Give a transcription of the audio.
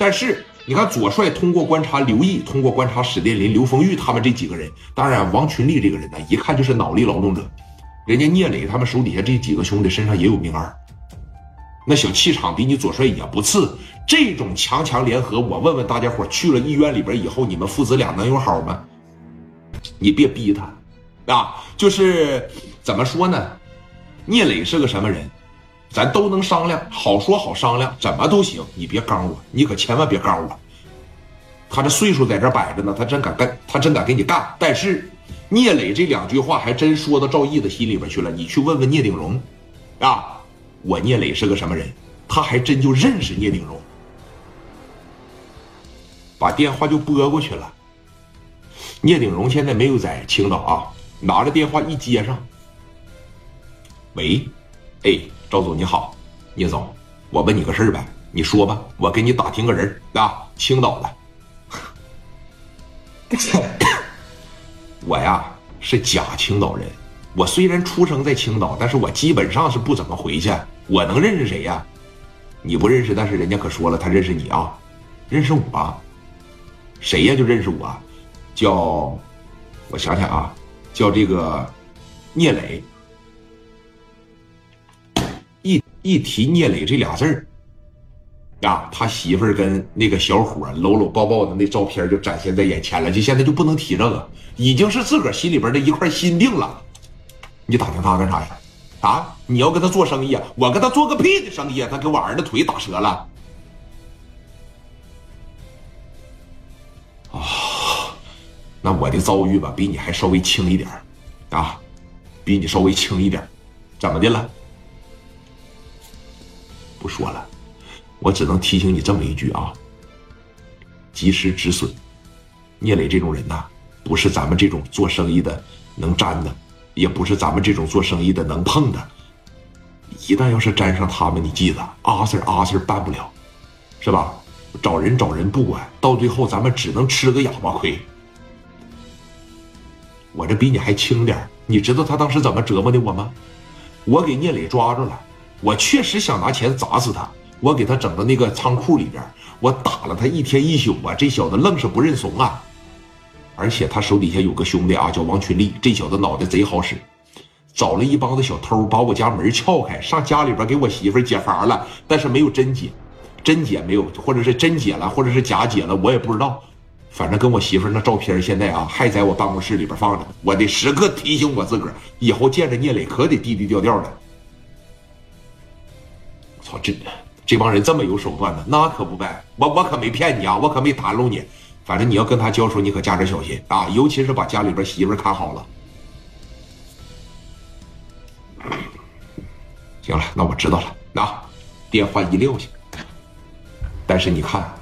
但是你看，左帅通过观察刘毅，通过观察史殿林、刘丰玉他们这几个人，当然王群力这个人呢，一看就是脑力劳动者。人家聂磊他们手底下这几个兄弟身上也有命二，那小气场比你左帅也不次。这种强强联合，我问问大家伙，去了医院里边以后，你们父子俩能有好吗？你别逼他，啊，就是怎么说呢？聂磊是个什么人？咱都能商量，好说好商量，怎么都行。你别刚我，你可千万别刚我。他这岁数在这摆着呢，他真敢干，他真敢给你干。但是聂磊这两句话还真说到赵毅的心里边去了。你去问问聂鼎荣，啊，我聂磊是个什么人？他还真就认识聂鼎荣。把电话就拨过去了。聂鼎荣现在没有在青岛啊，拿着电话一接上，喂，哎。赵总你好，聂总，我问你个事儿呗，你说吧，我给你打听个人啊，青岛的。我呀是假青岛人，我虽然出生在青岛，但是我基本上是不怎么回去。我能认识谁呀？你不认识，但是人家可说了，他认识你啊，认识我。谁呀？就认识我，叫，我想想啊，叫这个聂磊。一提聂磊这俩字儿，啊，他媳妇儿跟那个小伙搂搂抱抱的那照片就展现在眼前了。就现在就不能提这个，已经是自个儿心里边的一块心病了。你打听他干啥呀？啊，你要跟他做生意啊？我跟他做个屁的生意啊！他给我儿子腿打折了。啊，那我的遭遇吧，比你还稍微轻一点啊，比你稍微轻一点怎么的了？不说了，我只能提醒你这么一句啊：及时止损。聂磊这种人呐，不是咱们这种做生意的能沾的，也不是咱们这种做生意的能碰的。一旦要是沾上他们，你记得阿 Sir 阿 Sir 办不了，是吧？找人找人不管，到最后咱们只能吃个哑巴亏。我这比你还轻点你知道他当时怎么折磨的我吗？我给聂磊抓住了。我确实想拿钱砸死他，我给他整到那个仓库里边，我打了他一天一宿啊！这小子愣是不认怂啊！而且他手底下有个兄弟啊，叫王群力，这小子脑袋贼好使，找了一帮子小偷把我家门撬开，上家里边给我媳妇解乏了，但是没有真解，真解没有，或者是真解了，或者是假解了，我也不知道。反正跟我媳妇那照片现在啊还在我办公室里边放着，我得时刻提醒我自个儿，以后见着聂磊可得低低调调的。操，这这帮人这么有手段呢？那可不呗，我我可没骗你啊，我可没袒露你。反正你要跟他交手，你可加点小心啊，尤其是把家里边媳妇看好了。行了，那我知道了。那电话一撂下，但是你看。